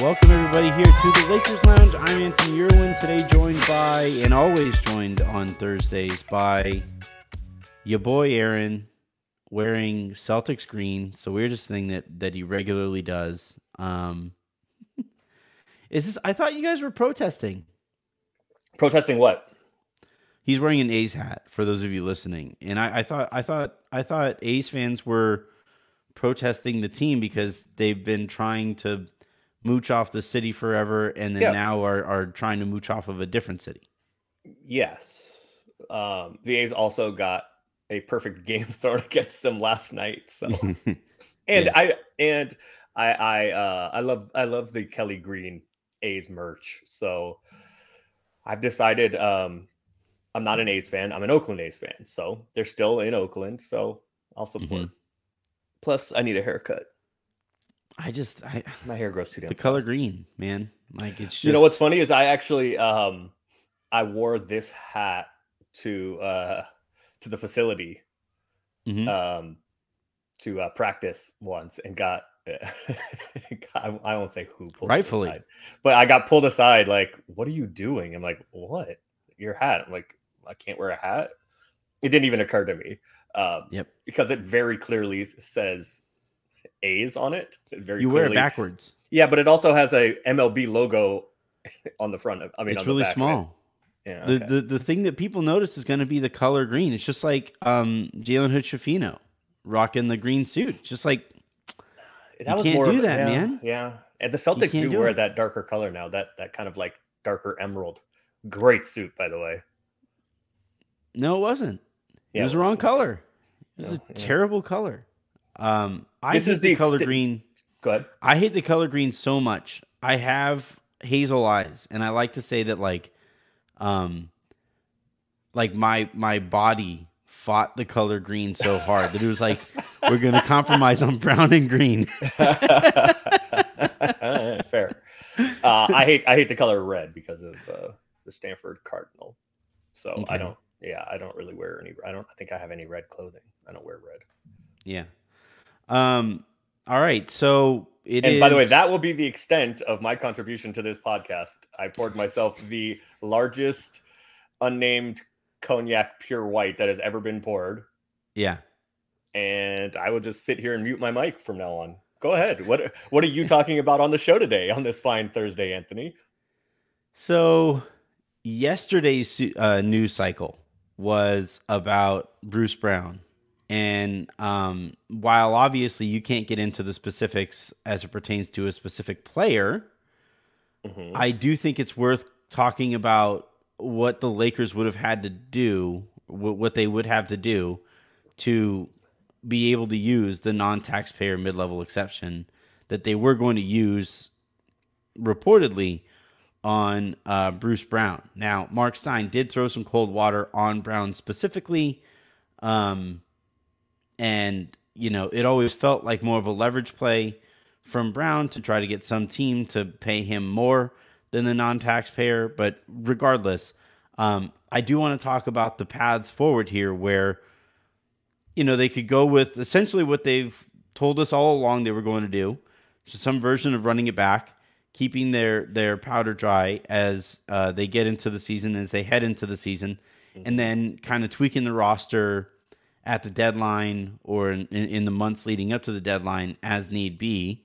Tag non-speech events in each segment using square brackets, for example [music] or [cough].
Welcome everybody here to the Lakers Lounge. I'm Anthony Irwin. Today joined by, and always joined on Thursdays by your boy Aaron, wearing Celtics green. It's the weirdest thing that that he regularly does. Um, [laughs] is this? I thought you guys were protesting. Protesting what? He's wearing an A's hat. For those of you listening, and I, I thought, I thought, I thought A's fans were protesting the team because they've been trying to mooch off the city forever, and then Yeah. now are are trying to mooch off of a different city. Yes. Um, the A's also got a perfect [laughs] game thrown against them last night. So, [laughs] and Yeah. I and I I uh, I love I love the Kelly Green A's merch. So, I've decided um, I'm not an A's fan. I'm an Oakland A's fan. So they're still in Oakland. So I'll support. Mhm. Plus, I need a haircut. I just, I My hair grows too damn the color green, man. Like it's just You know what's funny is I actually um I wore this hat to uh to the facility Mhm. um to uh, practice once and got [laughs] I, I won't say who pulled me Rightfully. aside, but I got pulled aside like what are you doing? I'm like what your hat? I'm like I can't wear a hat. It didn't even occur to me um, Yep. because it very clearly says A's on it. Very You wear it backwards. yeah, but it also has a MLB logo [laughs] on the front. Of, I mean, it's on the really it. small. Yeah, The, okay. the the thing that people notice is going to be the color green. It's just like um Jalen Hood Schifino rocking the green suit. Just like that you was can't more do a- that, yeah, man. Yeah, and the Celtics do, do wear that darker color now. That that kind of like darker emerald. Great suit, by the way. no, it wasn't. Yeah, it was the wrong color. It was No, a yeah. terrible color. Um, I This hate is the, the color exte- green. Go ahead. I hate the color green so much. I have hazel eyes, and I like to say that like, um, like my my body fought the color green so hard that it was like [laughs] we're gonna compromise on brown and green. [laughs] Fair. Uh, I hate I hate the color red because of uh, the Stanford Cardinal. So I don't. Yeah, I don't really wear any. I don't think I have any red clothing. I don't wear red. Yeah. Um. All right. So it and by the way, that will be the extent of my contribution to this podcast. I poured myself the largest unnamed cognac pure white that has ever been poured, yeah. and I will just sit here and mute my mic from now on. Go ahead. What What are you talking about on the show today on this fine Thursday, Anthony? So yesterday's uh, news cycle was about Bruce Brown. And um, while obviously you can't get into the specifics as it pertains to a specific player, Mhm. I do think it's worth talking about what the Lakers would have had to do, what they would have to do to be able to use the non-taxpayer mid-level exception that they were going to use reportedly on uh, Bruce Brown. Now, Mark Stein did throw some cold water on Brown specifically, um, and you know it always felt like more of a leverage play from Brown to try to get some team to pay him more than the non-taxpayer. But regardless, um, I do want to talk about the paths forward here, where you know they could go with essentially what they've told us all along they were going to do, some version of running it back, keeping their their powder dry as uh, they get into the season, as they head into the season, and then kind of tweaking the roster at the deadline or in, in, the months leading up to the deadline as need be,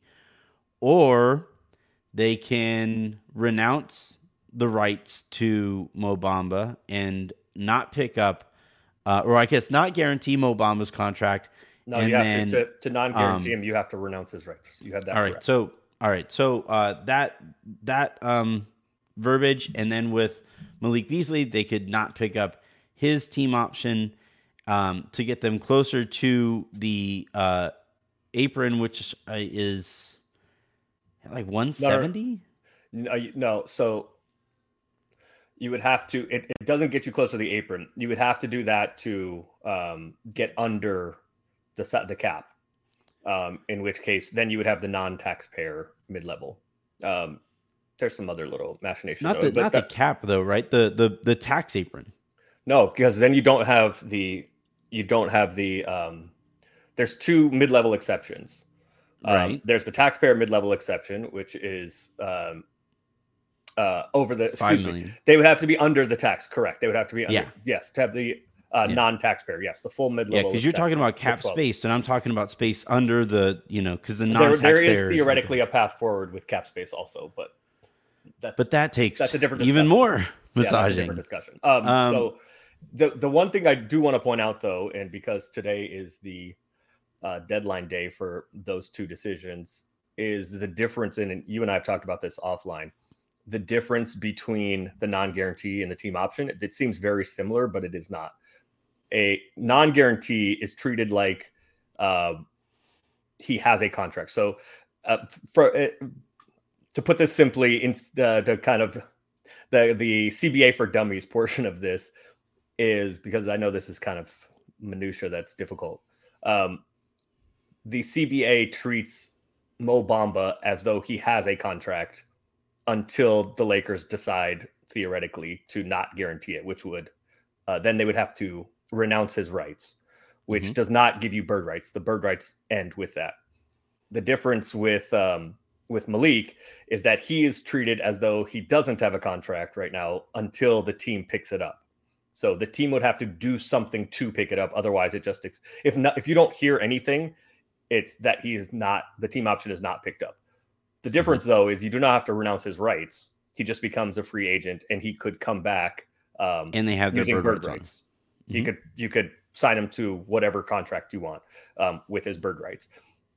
or they can renounce the rights to Mo Bamba and not pick up, uh, or I guess not guarantee Mo Bamba's contract. No, and you have then, to, to to non-guarantee um, him. You have to renounce his rights. You have that. all right, correct. so all right, so uh, that that um, verbiage, and then with Malik Beasley, they could not pick up his team option um, to get them closer to the uh, apron, which uh, is like one seventy. No, no. So you would have to. It, it doesn't get you close to the apron. You would have to do that to um, get under the the cap. Um, in which case, then you would have the non-taxpayer mid-level. Um, there's some other little machinations. Not though, the but not that- the cap though, right? The the the tax apron. No, because then you don't have the you don't have the um there's two mid-level exceptions. Um, Right. There's the taxpayer mid-level exception, which is um uh over the excuse me, they would have to be under the tax, correct. They would have to be under Yeah. yes, to have the uh Yeah. non-taxpayer, yes, the full mid-level. because you're talking about cap space, and I'm talking about space under the you know because the There, non-taxpayer there is theoretically a path forward with cap space also, but that's but that takes That's a different even discussion. more Yeah, that's a massaging. different discussion. Um, Um, so the the one thing I do want to point out though, and because today is the uh, deadline day for those two decisions, is the difference in. And you and I have talked about this offline. The difference between the non-guarantee and the team option. It, it seems very similar, but it is not. A non-guarantee is treated like uh, he has a contract. So uh, for uh, to put this simply, in uh, to kind of the the CBA for dummies [laughs] portion of this is because I know this is kind of minutia that's difficult. Um, the CBA treats Mo Bamba as though he has a contract until the Lakers decide theoretically to not guarantee it, which would uh, then they would have to renounce his rights, which Mhm. does not give you bird rights. The bird rights end with that. The difference with um, with Malik is that he is treated as though he doesn't have a contract right now until the team picks it up. So the team would have to do something to pick it up. Otherwise, it just if not if you don't hear anything, it's that he is not the team option is not picked up. The difference though is you do not have to renounce his rights. He just becomes a free agent and he could come back um, and they have their using bird, bird rights. rights. You Mhm. could you could sign him to whatever contract you want um, with his bird rights.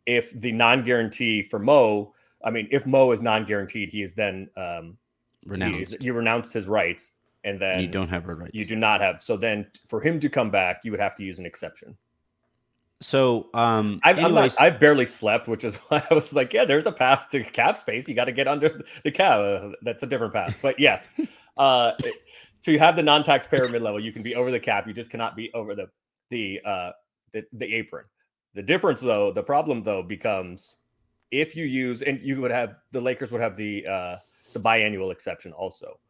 If the non-guarantee for Mo, I mean, if Mo is non-guaranteed, he is then um, he is- renounced. you renounce his rights, and then you don't have bird rights. you do not have. So then, for him to come back, you would have to use an exception. So, um, I've, anyways, not, I've barely slept, which is [laughs] why I was like, yeah, there's a path to cap space. You got to get under the cap. Uh, that's a different path. But yes, [laughs] uh, to have the non-taxpayer mid-level, you can be over the cap. You just cannot be over the the uh, the, the apron. The difference, though, the problem though becomes if you use and you would have the Lakers would have the uh, the biannual exception also.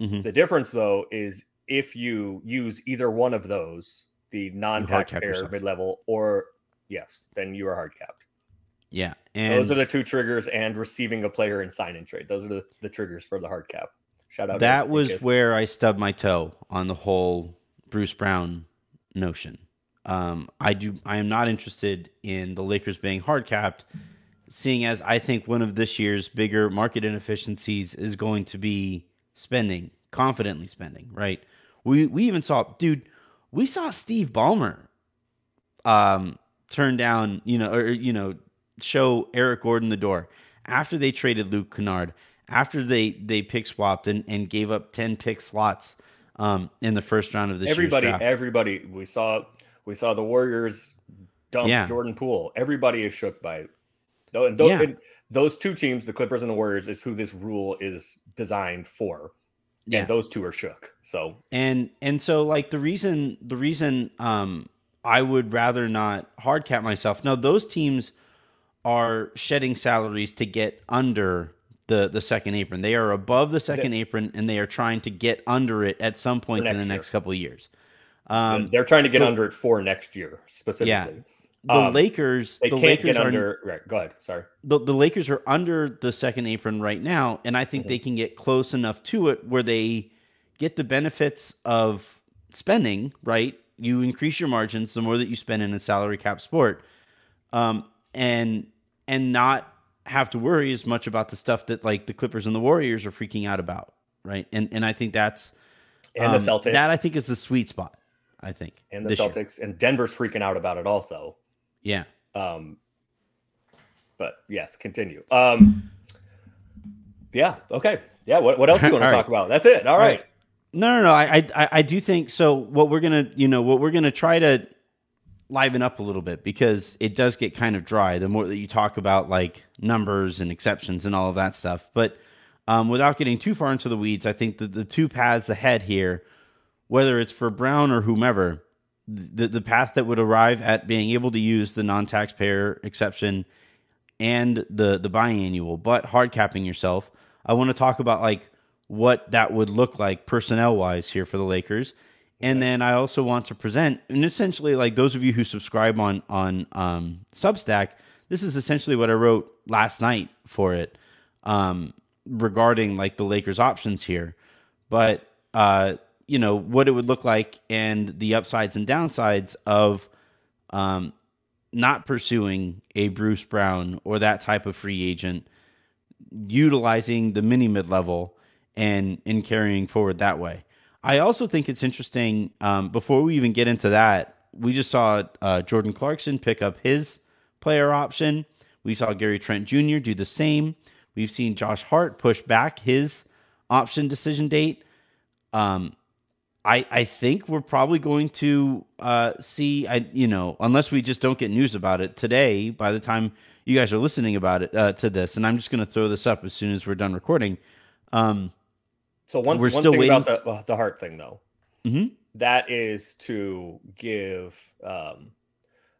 Mhm. The difference, though, is if you use either one of those, the non-taxpayer mid-level, or yes, then you are hard capped. yeah, and Those are the two triggers, and receiving a player in sign and trade. Those are the, the triggers for the hard cap. Shout out. to that was Lucas. where I stubbed my toe on the whole Bruce Brown notion. Um, I do. I am not interested in the Lakers being hard capped, seeing as I think one of this year's bigger market inefficiencies is going to be spending, confidently spending. Right? We we even saw, dude. We saw Steve Ballmer, um, turn down, you know, or you know, show Eric Gordon the door after they traded Luke Kennard, after they they pick swapped and, and gave up ten pick slots um, in the first round of this everybody, everybody. We saw we saw the Warriors dump Yeah. Jordan Poole. Everybody is shook by it. And those, Yeah. and those two teams, the Clippers and the Warriors, is who this rule is designed for. Yeah. And those two are shook. So and and so like the reason the reason um I would rather not hard cap myself. No, those teams are shedding salaries to get under the the second apron. They are above the second apron and they are trying to get under it at some point in the year. next couple of years. Um, they're trying to get under it for next year specifically. The um, Lakers, the Lakers are under. Right. Go ahead. Sorry. the, the Lakers are under the second apron right now, and I think they can get close enough to it where they get the benefits of spending. Right, you increase your margins the more that you spend in a salary cap sport, um, and and not have to worry as much about the stuff that like the Clippers and the Warriors are freaking out about. Right, and and I think that's And um, the Celtics. That I think is the sweet spot. I think and the this year. Celtics and Denver's freaking out about it also. Yeah. Um, but yes, continue. Um, yeah. Okay. Yeah. What, what else do you [laughs] want to talk right. about? That's it. All right. No, no, no. I, I, I do think so. What we're gonna, you know, what we're gonna try to liven up a little bit because it does get kind of dry the more that you talk about like numbers and exceptions and all of that stuff. But um, without getting too far into the weeds, I think that the two paths ahead here, whether it's for Brown or whomever, the, the path that would arrive at being able to use the non taxpayer exception and the, the biannual, but hard capping yourself, I want to talk about like what that would look like personnel wise here for the Lakers. And then I also want to present, and essentially, like those of you who subscribe on on um, Substack, this is essentially what I wrote last night for it um, regarding like the Lakers options here. But uh, you know what it would look like and the upsides and downsides of um, not pursuing a Bruce Brown or that type of free agent, utilizing the mini mid level and and carrying forward that way. I also think it's interesting. Um, before we even get into that, we just saw uh, Jordan Clarkson pick up his player option. We saw Gary Trent Jr. do the same. We've seen Josh Hart push back his option decision date. Um, I I think we're probably going to uh, see. I you know unless we just don't get news about it today. By the time you guys are listening about it uh, to this, and I'm just going to throw this up as soon as we're done recording. Um, So one, We're one still thing waiting- about the uh, the heart thing though, Mhm. that is to give. Um,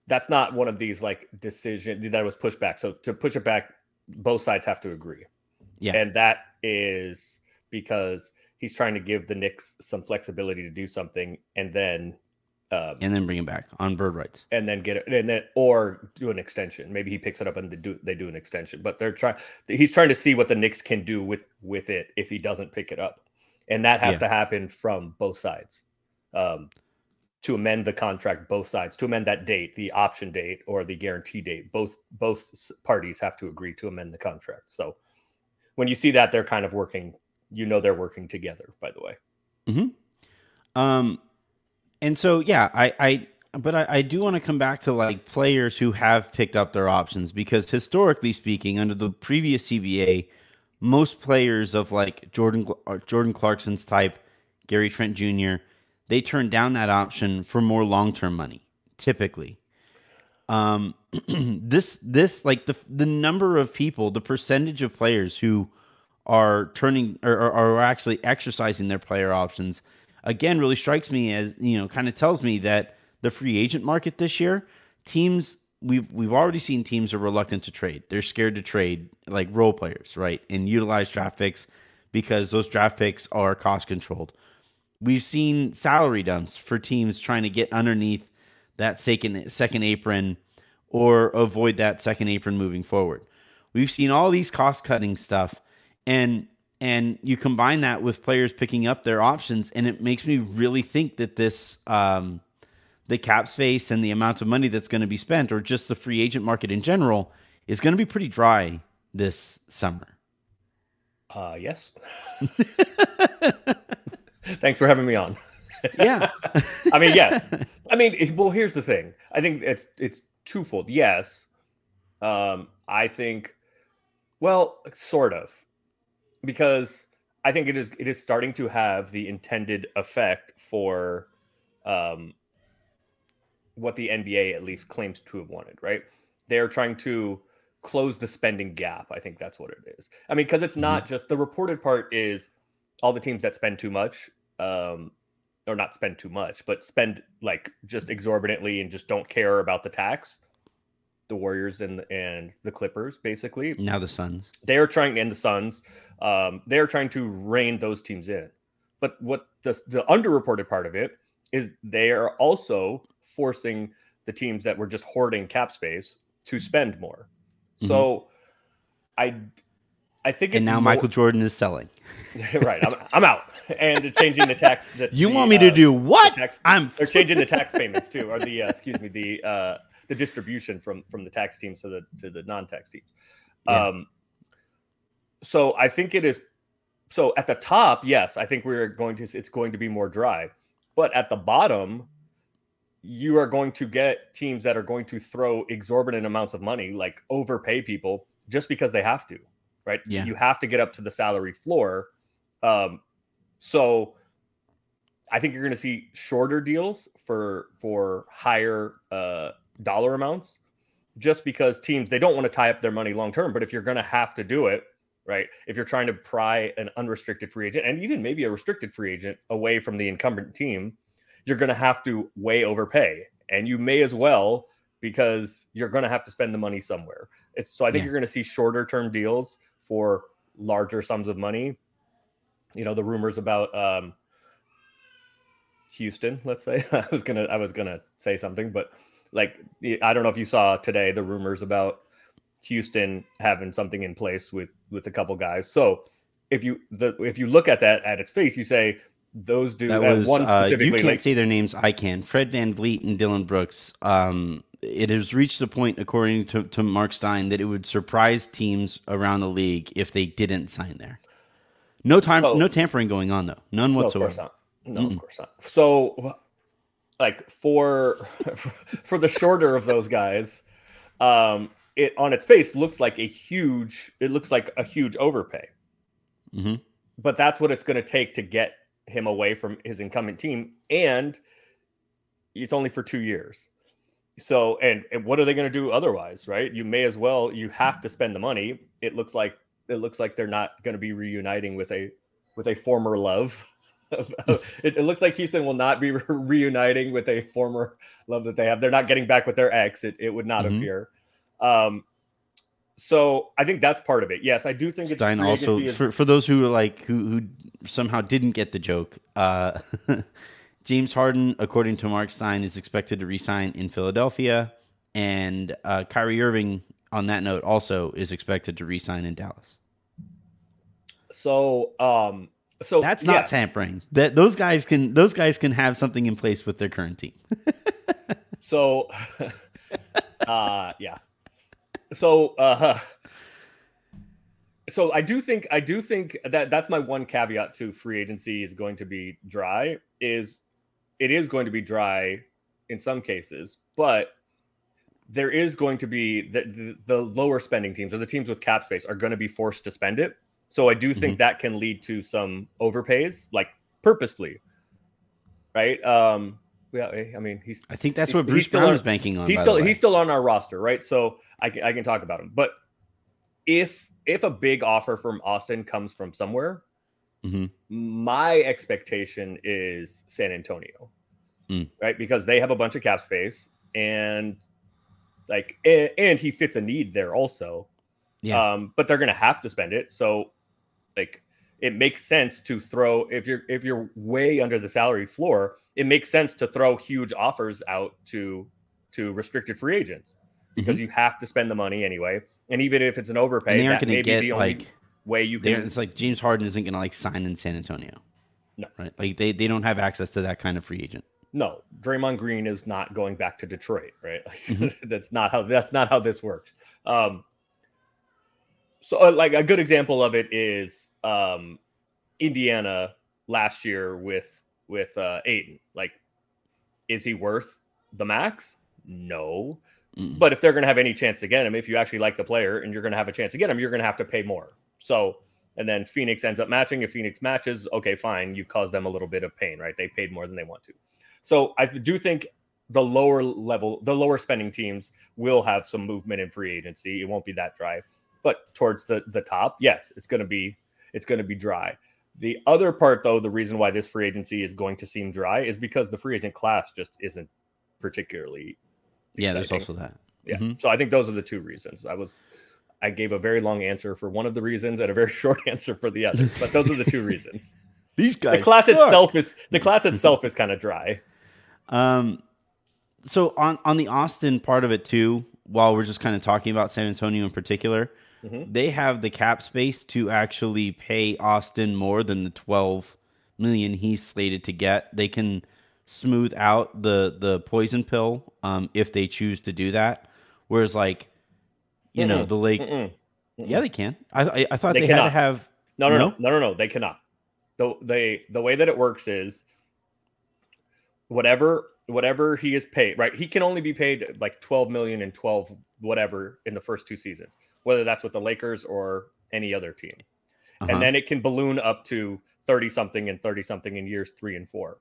that's not one of these like decision that was pushed back. So to push it back, both sides have to agree. Yeah. and that is because he's trying to give the Knicks some flexibility to do something, and then. Um, and then bring him back on bird rights. and then get it and then or do an extension. Maybe he picks it up and they do they do an extension. But they're trying he's trying to see what the Knicks can do with with it if he doesn't pick it up. And that has Yeah. to happen from both sides. Um to amend the contract both sides to amend that date the option date or the guarantee date both both parties have to agree to amend the contract so when you see that they're kind of working you know they're working together by the way Um, and so yeah, I, I, but I, I do want to come back to like players who have picked up their options because historically speaking, under the previous CBA, most players of like Jordan Jordan Clarkson's type, Gary Trent Jr., they turned down that option for more long term money, typically. Um, [clears throat] this this like the the number of people, the percentage of players who are turning or, are actually exercising their player options again really strikes me as you know kind of tells me that the free agent market this year teams we've we've already seen teams are reluctant to trade they're scared to trade like role players right and utilize draft picks because those draft picks are cost controlled we've seen salary dumps for teams trying to get underneath that second second apron or avoid that second apron moving forward. We've seen all these cost cutting stuff and and you combine that with players picking up their options and it makes me really think that this um the cap space and the amount of money that's going to be spent or just the free agent market in general is going to be pretty dry this summer. uh yes [laughs] thanks for having me on [laughs] Yeah. I mean, yes. I mean, well, here's the thing. I think it's it's twofold. Yes, um, I think, well, sort of, because I think it is it is starting to have the intended effect for um, what the NBA at least claims to have wanted. Right? They are trying to close the spending gap. I think that's what it is. I mean, because it's not just the reported part is all the teams that spend too much. Um, or not spend too much, but spend like just exorbitantly and just don't care about the tax. The Warriors and and the Clippers, basically, now the Suns. they are trying, and the Suns, um, they are trying to rein those teams in. But what the the underreported part of it is, they are also forcing the teams that were just hoarding cap space to spend more. So, I, I think it's And now more- Michael Jordan is selling. [laughs] right, I'm, I'm out, and changing the tax. The, You the, want me to uh, do what? tax- I'm they're changing the tax [laughs] payments too, or the uh, excuse me, the uh, the distribution from from the tax teams to the to the non-tax teams. Yeah. Um, so I think it is. So at the top, yes, I think we're going to. It's going to be more dry, but at the bottom, you are going to get teams that are going to throw exorbitant amounts of money, like overpay people just because they have to. Right? Yeah. You have to get up to the salary floor. Um, so I think you're going to see shorter deals for for higher uh, dollar amounts, just because teams they don't want to tie up their money long term. But if you're going to have to do it, right? If you're trying to pry an unrestricted free agent and even maybe a restricted free agent away from the incumbent team, you're going to have to way overpay. And you may as well because you're going to have to spend the money somewhere. It's so I think Yeah. you're going to see shorter term deals for larger sums of money. You know, the rumors about um Houston, let's say. [laughs] I was to I was going to say something, but like I don't know if you saw today the rumors about Houston having something in place with with a couple guys. So if you the if you look at that at its face, you say those do That uh, was one uh, specifically. you can't like, say their names. I can. Fred VanVleet and Dillon Brooks. Um, it has reached a point, according to, to Mark Stein, that it would surprise teams around the league if they didn't sign there. No time, So- no tampering going on though. None no, of whatsoever. course not. No, of course not. So, like for [laughs] for the shorter of those guys, um, it on its face looks like a huge. It looks like a huge overpay. hmm but that's what it's going to take to get him away from his incumbent team and it's only for two years so and, and what are they going to do otherwise right you may as well you have to spend the money it looks like it looks like they're not going to be reuniting with a with a former love [laughs] it, it looks like Houston will not be re- [laughs] reuniting with a former love that they have. They're not getting back with their ex. It, it would not Mhm. appear. Um, so I think that's part of it. Yes, I do think it's Stein also is- for, for those who like who who somehow didn't get the joke. Uh, [laughs] James Harden, according to Mark Stein, is expected to resign in Philadelphia, and uh, Kyrie Irving, on that note, also is expected to resign in Dallas. So, um, so That's not yes. tampering. That those guys can those guys can have something in place with their current team. [laughs] So, [laughs] uh, yeah. So, uh, so I do think I do think that that's my one caveat to free agency is going to be dry. Is it is going to be dry in some cases, but there is going to be the, the, the lower spending teams or the teams with cap space are going to be forced to spend it. So I do think that can lead to some overpays, like purposefully, right? Um, yeah, I mean, he's I think that's what Bruce Brown on- is banking on. he's still he's still on our roster, right? So I can I can talk about him. But if if a big offer from Austin comes from somewhere, Mhm. my expectation is San Antonio, Mm. right? Because they have a bunch of cap space and like and, and he fits a need there also. Yeah. Um, but they're gonna have to spend it. So like it makes sense to throw if you're if you're way under the salary floor, it makes sense to throw huge offers out to to restricted free agents because you have to spend the money anyway. And even if it's an overpay, Mm-hmm. and they aren't that going to get the only like way you can. it's like James Harden isn't going to like sign in San Antonio. No. Right? Like they, they don't have access to that kind of free agent. No, Draymond Green is not going back to Detroit, right? Like, [laughs] Mm-hmm. that's not how that's not how this works. Um, so, uh, like a good example of it is um, Indiana last year with with uh, Ayton. Like, is he worth the max? No, Mm. but if they're going to have any chance to get him, if you actually like the player and you're going to have a chance to get him, you're going to have to pay more. So, and then Phoenix ends up matching. If Phoenix matches, okay, fine, you cause them a little bit of pain, right? They paid more than they want to. So I do think the lower level, the lower spending teams will have some movement in free agency. It won't be that dry, but towards the the top, yes, it's going to be it's going to be dry. The other part, though, the reason why this free agency is going to seem dry is because the free agent class just isn't particularly. Yeah, there's also that. Yeah. Mhm. So I think those are the two reasons. I was I gave a very long answer for one of the reasons and a very [laughs] short answer for the other. But those are the two reasons. [laughs] These guys. The class itself is the class [laughs] itself is kind of dry. Um, so on on the Austin part of it too, while we're just kind of talking about San Antonio in particular, Mhm. they have the cap space to actually pay Austin more than the twelve million he's slated to get. They can smooth out the the poison pill um, if they choose to do that. Whereas, like, you know, Mm-mm. the lake, Mm-mm. yeah, they can. I I, I thought They they, had to cannot. have. No, no, no, No? no, no, no. They cannot. The they the way that it works is whatever whatever he is paid, right? He can only be paid like 12 million and 12 whatever in the first two seasons, whether that's with the Lakers or any other team. Uh-huh. And then it can balloon up to 30 something and 30 something in years 3 and 4.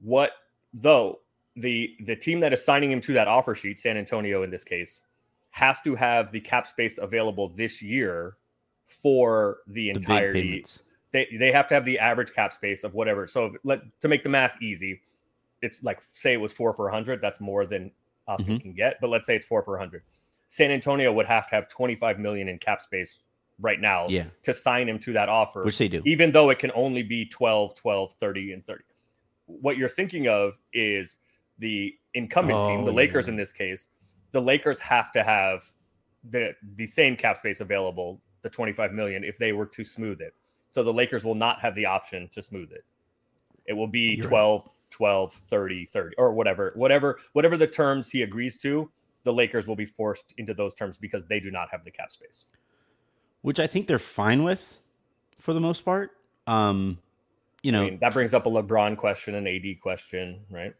What though the the team that is signing him to that offer sheet, San Antonio in this case, has to have the cap space available this year for the The entirety. They they have to have the average cap space of whatever. So if, let to make the math easy, it's like say it was four for hundred. That's more than Austin Mhm. can get. But let's say it's four for hundred. San Antonio would have to have twenty five million in cap space right now Yeah, to sign him to that offer which they do. even though it can only be 12 12 30 and 30 what you're thinking of is the incumbent team Oh, the lakers yeah. in this case the lakers have to have the the same cap space available the 25 million if they were to smooth it so the lakers will not have the option to smooth it it will be You're right. 12 12 30 30 or whatever whatever whatever the terms he agrees to the lakers will be forced into those terms because they do not have the cap space which I think they're fine with for the most part. Um, you know, I mean, that brings up a lebron question an ad question right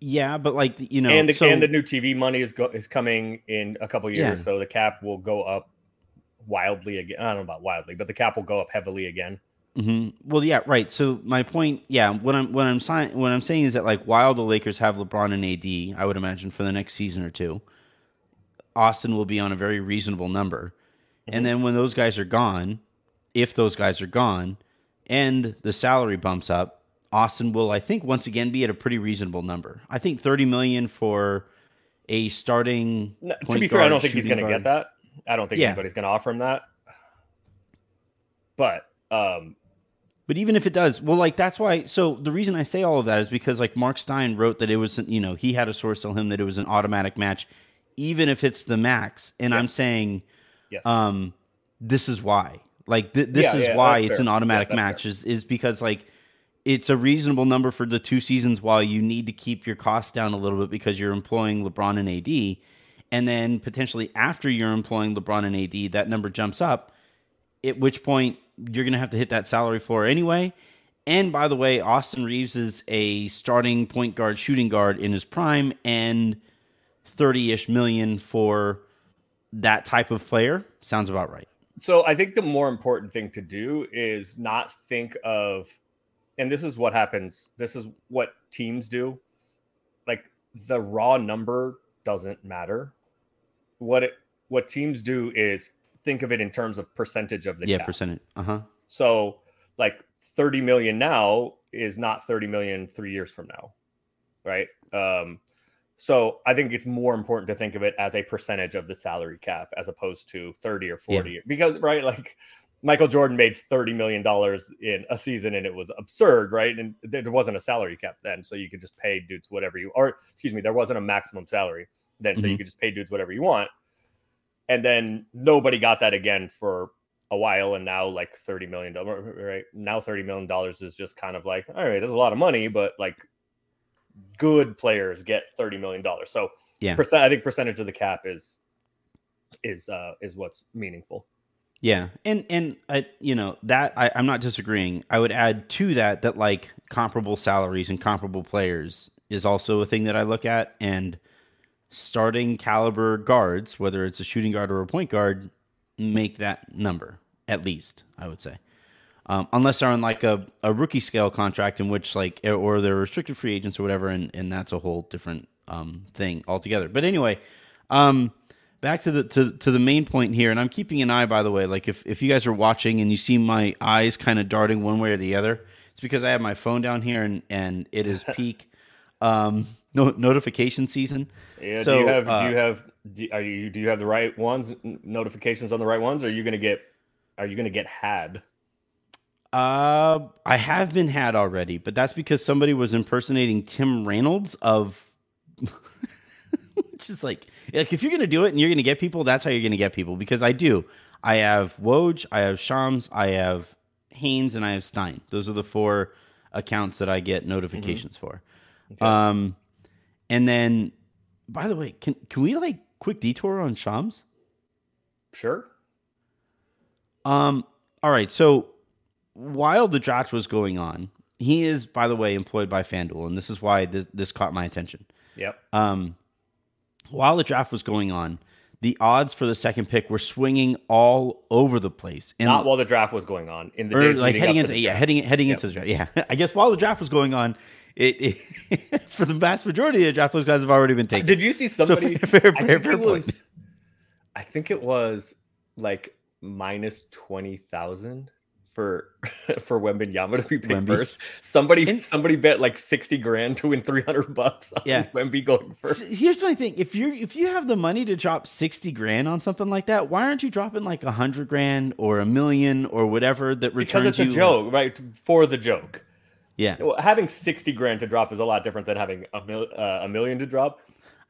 yeah, but like you know, and the, so, and the new TV money is go, is coming in a couple years, Yeah. so the cap will go up wildly again. I don't know about wildly, but the cap will go up heavily again. Mhm. Well, yeah, right. So my point, yeah, what I'm what I'm saying what I'm saying is that like while the Lakers have LeBron and AD, I would imagine for the next season or two, Austin will be on a very reasonable number. Mhm. And then when those guys are gone, if those guys are gone, and the salary bumps up, Austin will, I think, once again be at a pretty reasonable number. I think thirty million for a starting. No, to be fair, I don't think he's going to get that. I don't think Yeah. anybody's going to offer him that. But um, But even if it does, well, like that's why. So the reason I say all of that is because like Mark Stein wrote that it was, you know, he had a source tell him that it was an automatic match, even if it's the max. And I'm saying, yes, um, this is why. Like th- this Yeah, is yeah, why it's fair. an automatic that's match fair. is is because like it's a reasonable number for the two seasons while you need to keep your costs down a little bit because you're employing LeBron and AD. And then potentially after you're employing LeBron and AD, that number jumps up, at which point you're going to have to hit that salary floor anyway. And by the way, Austin Reaves is a starting point guard, shooting guard in his prime, and 30 ish million for that type of player sounds about right. So I think the more important thing to do is not think of, and this is what happens. This is what teams do. Like the raw number doesn't matter. What it what teams do is think of it in terms of percentage of the yeah, cap. percentage. Uh huh. So like 30 million now is not 30 million three years from now. Right. Um, so I think it's more important to think of it as a percentage of the salary cap as opposed to 30 or 40 because right, like Michael Jordan made 30 million dollars in a season and it was absurd, right? And there wasn't a salary cap then, so you could just pay dudes whatever you or excuse me, there wasn't a maximum salary then, so you Mhm. could just pay dudes whatever you want. And then nobody got that again for a while and now like 30 million dollars right now 30 million dollars is just kind of like all right there's a lot of money but like good players get 30 million dollars so Yeah. percent i think percentage of the cap is is uh is what's meaningful Yeah, and and I, you know that I, I'm not disagreeing. I would add to that that like comparable salaries and comparable players is also a thing that I look at, and starting caliber guards, whether it's a shooting guard or a point guard, make that number at least. I would say, um, unless they're on like a, a rookie scale contract in which like or they're restricted free agents or whatever, and and that's a whole different um, thing altogether. But anyway, um, back to the to, to the main point here and i'm keeping an eye by the way like if, if you guys are watching and you see my eyes kind of darting one way or the other it's because i have my phone down here and and it is [laughs] peak um no, notification season. Yeah So, do you have uh, do you have do, are you do you have the right ones notifications on the right ones or are you gonna get are you gonna get had? Uh i have been had already but that's because somebody was impersonating tim reynolds of [laughs] which is like like if you're gonna do it and you're gonna get people that's how you're gonna get people because i do. I have woj i have shams i have haynes and i have stein. Those are the four accounts that i get notifications for Okay. um and then by the way can can we like quick detour on shams sure um all right so while the draft was going on he is by the way employed by fanduel and this is why this, this caught my attention yep um, while the draft was going on, the odds for the second pick were swinging all over the place. And not while the draft was going on in the days like heading into yeah, heading heading Yep. into the draft. Yeah, [laughs] I guess while the draft was going on, it, it [laughs] for the vast majority of the draft, those guys have already been taken. Did you see So somebody? fair- fair- I fair- think was. I think it was like minus twenty thousand for [laughs] for Wembanyama to be picked Wemby. first. Somebody And- somebody bet like sixty grand to win three hundred bucks on Yeah. Wemby going first. So here's my thing: if you're if you have the money to drop sixty grand on something like that, why aren't you dropping like a hundred grand or a million or whatever that returns Because it's a you? joke, right? For the joke. Yeah, Well, having sixty grand to drop is a lot different than having a, mil- uh, a million to drop.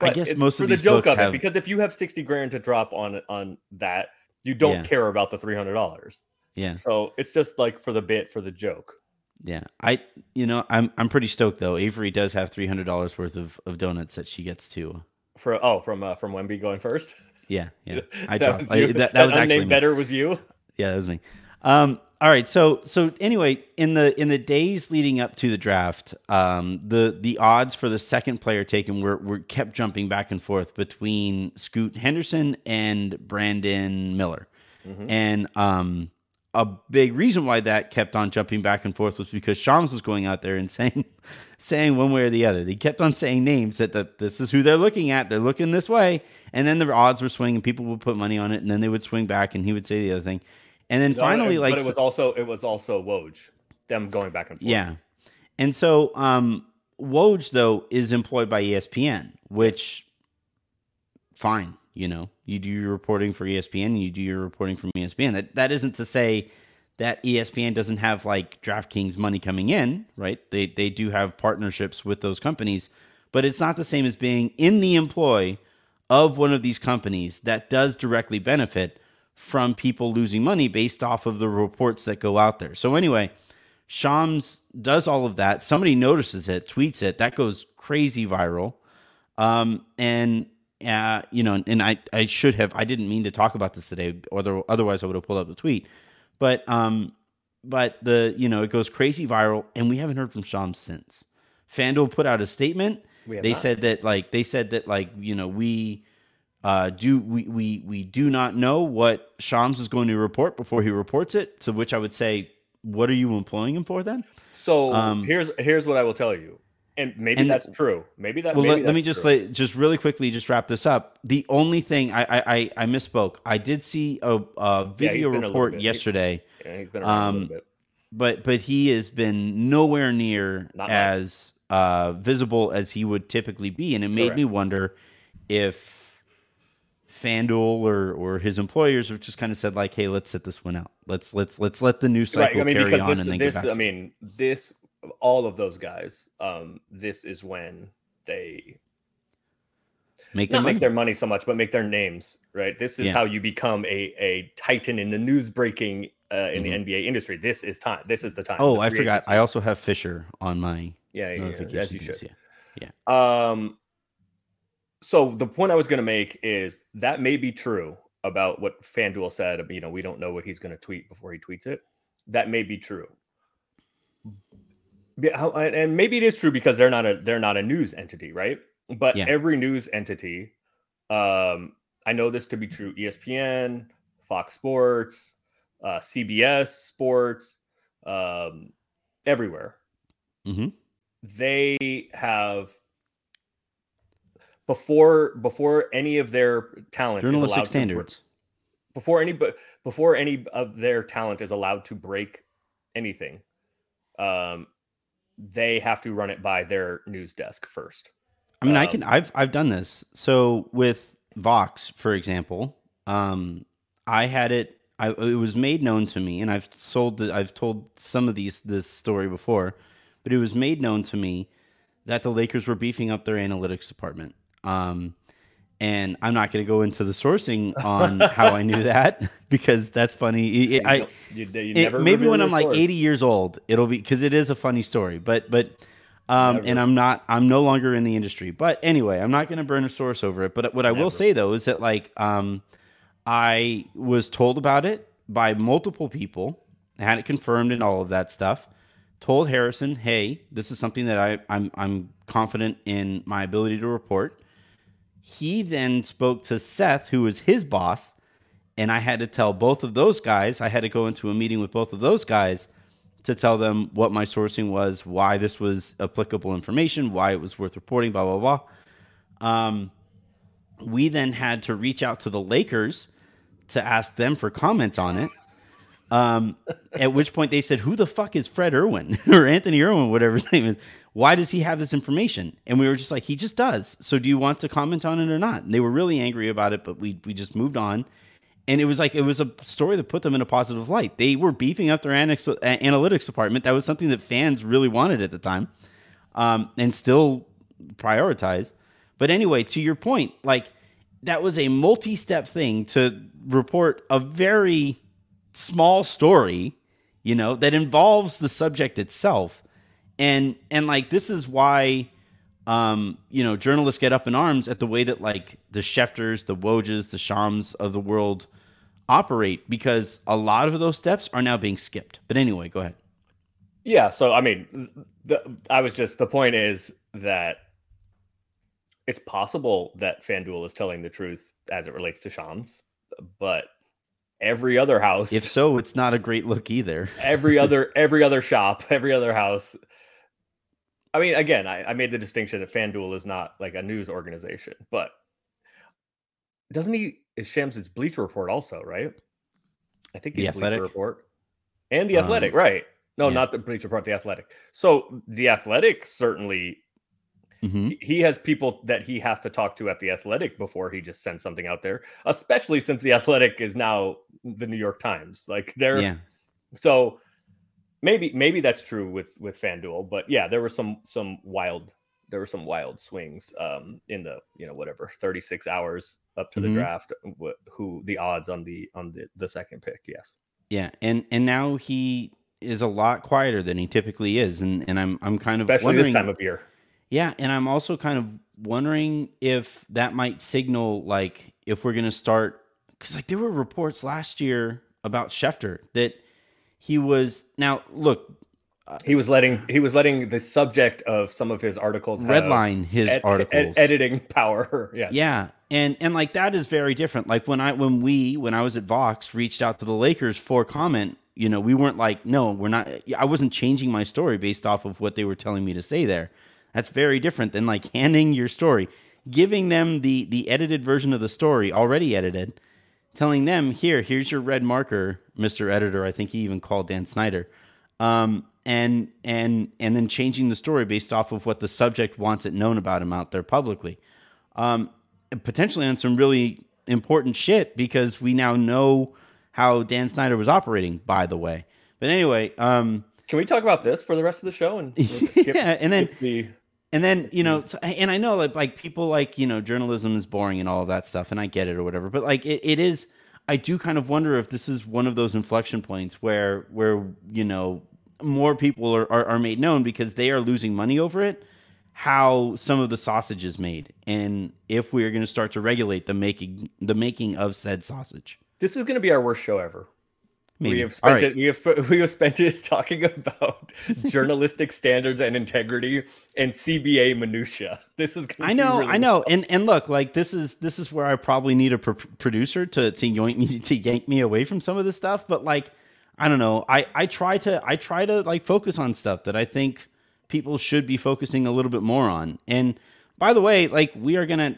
I guess most for of the these joke of have- it, because if you have sixty grand to drop on on that, you don't Yeah. care about the three hundred dollars. yeah, So it's just like for the bit, for the joke. yeah. I you know I'm I'm pretty stoked though. Avery does have three hundred dollars worth of, of donuts that she gets to. For oh, from uh, from Wemby going first. Yeah, yeah. [laughs] I that dropped was I- you. that, that was actually me. better was you. Yeah, that was me. Um, all right, so so anyway, in the in the days leading up to the draft, um, the the odds for the second player taken were were kept jumping back and forth between Scoot Henderson and Brandon Miller, and um, a big reason why that kept on jumping back and forth was because Shams was going out there and [laughs] saying saying one way or the other. They kept on saying names that, that this is who they're looking at. They're looking this way, and then the odds were swinging. People would put money on it, and then they would swing back, and he would say the other thing. And then finally, No, like but it was also it was also Woj, them going back and forth. yeah. And so um Woj though is employed by ESPN, which fine, you know. You do your reporting for ESPN, you do your reporting from ESPN. That that isn't to say that ESPN doesn't have like DraftKings money coming in, right? They they do have partnerships with those companies, but it's not the same as being in the employ of one of these companies that does directly benefit from people losing money based off of the reports that go out there. So anyway, Shams does all of that. Somebody notices it, tweets it. That goes crazy viral. Um, and uh, you know, and I I should have I didn't mean to talk about this today, or otherwise I would have pulled up the tweet. But um, but the you know it goes crazy viral, and we haven't heard from Shams since. FanDuel put out a statement. They not. said that like they said that like you know we uh, do we, we we do not know what Shams is going to report before he reports it. To which I would say, what are you employing him for then? So Um, here's here's what I will tell you, and maybe And- that's true. Maybe that. Well, maybe let, let me just true. like just really quickly just wrap this up. The only thing I I I, I misspoke. I did see a, a video a little report. He- yesterday, Yeah, he's been around a um, little bit. but but he has been nowhere near Not as uh, visible as he would typically be, and it made me wonder if FanDuel or or his employers have just kind of said like, "Hey, let's sit this one out. Let's let's let's let the news cycle Right. I mean, carry on this, and then this get back." I mean, this all of those guys. Um, this is when they make their not money. make their money so much, but make their names. Right. This is Yeah. how you become a a titan in the news breaking uh, in the NBA industry. This is time. This is the time. Mm-hmm. oh, The I forgot. agency. I also have Fischer on my yeah, yeah, yeah, as you should. Yeah. Um, so the point I was going to make is that may be true about what FanDuel said. You know, we don't know what he's going to tweet before he tweets it. That may be true. Yeah, and maybe it is true because they're not a they're not a news entity, right? But Yeah. every news entity, um, I know this to be true. ESPN, Fox Sports, uh, CBS Sports, um, everywhere Mhm. they have before before any of their talent Journalistic to- standards. before any before any of their talent is allowed to break anything um they have to run it by their news desk first I mean, I Um, can. I've I've done this. So with Vox, for example, um, I had it. I, it was made known to me, and I've sold. The, I've told some of these this story before, but it was made known to me that the Lakers were beefing up their analytics department. Um, and I'm not going to go into the sourcing on how I knew that [laughs] [laughs] because that's funny. It- I You you, it- maybe when I'm like 80 years old, it'll be because it is a funny story. But but um, and I'm not. I'm no longer in the industry. But anyway, I'm not going to burn a source over it. But what I will say though is that like um, I was told about it by multiple people, had it confirmed and all of that stuff. Told Harrison, hey, this is something that I, I'm I'm confident in my ability to report. He then spoke to Seth, who was his boss, and I had to tell both of those guys. I had to go into a meeting with both of those guys to tell them what my sourcing was, why this was applicable information, why it was worth reporting, blah blah blah. Um, we then had to reach out to the Lakers to ask them for comment on it. Um, at which point they said, "Who the fuck is Fred Irwin [laughs] or Anthony Irwin, whatever his name is? Why does he have this information?" And we were just like, "He just does." So do you want to comment on it or not? And they were really angry about it, but we we just moved on. And it was like it was a story that put them in a positive light. They were beefing up their uh, analytics department. That was something that fans really wanted at the time, um, and still prioritize. But anyway, to your point, like that was a multi-step thing to report a very small story, you know, that involves the subject itself. And and like this is why um, you know, journalists get up in arms at the way that like the Schefters, the Wojs, the Shams of the world operate because a lot of those steps are now being skipped. But anyway, go ahead. Yeah, so I mean, the, I was just the point is that it's possible that FanDuel is telling the truth as it relates to Shams, but every other house If so, it's not a great look either. [laughs] every other every other shop, [laughs] every other house. I mean, again, I, I made the distinction that FanDuel is not like a news organization, but doesn't he is Shams' it's Bleacher Report also, right? I think The Bleacher Athletic? Report. And the Um, athletic, right. No, yeah. not the Bleacher Report, the athletic. So the athletic certainly Mhm. he- has people that he has to talk to at the athletic before he just sends something out there especially since the [laughs] athletic is now the new york times like they're Yeah. so maybe maybe that's true with with fanduel but yeah there were some some wild there were some wild swings um in the you know whatever 36 hours up to Mhm. the draft wh- who the odds on the on the the second pick yes Yeah. And and now he is a lot quieter than he typically is. And and I'm I'm kind of especially wondering this time of year Yeah, and I'm also kind of wondering if that might signal like if we're gonna start because like there were reports last year about Schefter that he was now look uh, he was letting he was letting the subject of some of his articles have redline his ed- ed- articles. editing power [laughs] yeah Yeah, and and like that is very different. Like when I when we when I was at Vox reached out to the Lakers for comment, you know, we weren't like, no, we're not. I wasn't changing my story based off of what they were telling me to say there. That's very different than like handing your story, giving them the the edited version of the story already edited, telling them here, here's your red marker, Mister Editor. I think he even called Dan Snyder. Um, and and and then changing the story based off of what the subject wants it known about him out there publicly um, potentially on some really important shit because we now know how Dan Snyder was operating. By the way, but anyway, um, Can we talk about this for the rest of the show and skip, [laughs] Yeah, and then- the and then you know, mm-hmm. so, and I know like like people like you know journalism is boring and all of that stuff, and I get it or whatever. But like it, it is, I do kind of wonder if this is one of those inflection points where where you know more people are, are, are made known because they are losing money over it. How some of the sausage is made, and if we are going to start to regulate the making the making of said sausage. This is going to be our worst show ever. Maybe. We have spent right. it. We have [laughs] we have spent it talking about [laughs] journalistic standards and integrity and CBA minutia. This is. I know, I know, and and look, like this is this is where I probably need a pr- producer to to yank me [laughs] to yank me away from some of this stuff. But like, I don't know, I I try to I try to like focus on stuff that I think people should be focusing a little bit more on. And by the way, like we are gonna,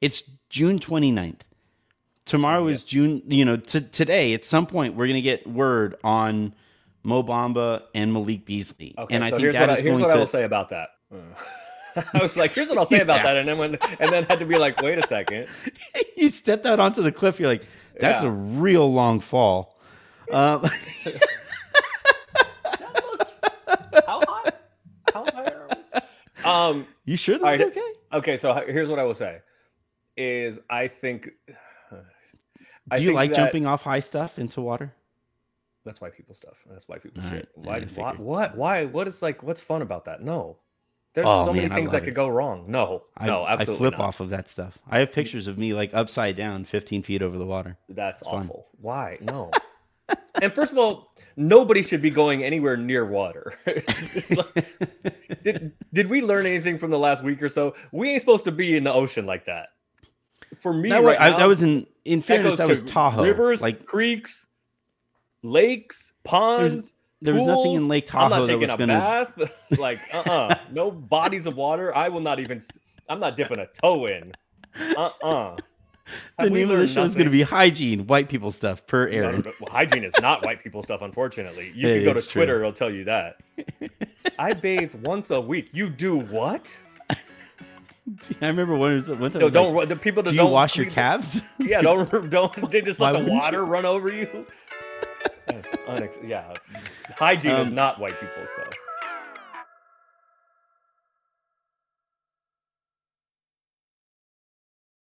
it's June 29th. Tomorrow is June. You know, t- today at some point we're gonna get word on Mo Bamba and Malik Beasley, Okay, and I so think here's that what, I, here's going what I will to. say about that. [laughs] I was like, here's what I'll say about that, and then when and then had to be like, wait a second. [laughs] you stepped out onto the cliff. You're like, that's Yeah. a real long fall. Um, [laughs] How high? How high are we? Um. you sure that's right. okay? Okay, so here's what I will say: is I think. I Do you think like that- jumping off high stuff into water? That's why people stuff. That's why people All shit. right. Why, Yeah, why? What? Why? What is like? What's fun about that? No. There's Oh, so many man, I things love that it. could go wrong. No. I, no. I flip not. off of that stuff. I have pictures of me like upside down, 15 feet over the water. That's fun. awful. Why? No. and first of all, nobody should be going anywhere near water. [laughs] did did we learn anything from the last week or so? We ain't supposed to be in the ocean like that. For me, that, right was, I, now, that was in in fairness, that was Tahoe. Rivers, like creeks, lakes, ponds. there was nothing pools. in Lake I'm Tahoe not that taking a to. bath. [laughs] like, uh, uh [laughs] no bodies of water. I will not even. I'm not dipping a toe in. Uh, uh [laughs] the name of the show is going to be hygiene, white people stuff per Aaron. Well, hygiene is not white people stuff, unfortunately. You can go to it's true. Twitter, it'll tell you that. I bathe once a week. You do what? [laughs] I remember one, one time. I No, was don't like, the people that Do you don't wash your calves? [laughs] Yeah, don't [laughs] don't they just Why let the water you? run over you? That's unex- yeah. Hygiene is Um, not white people stuff.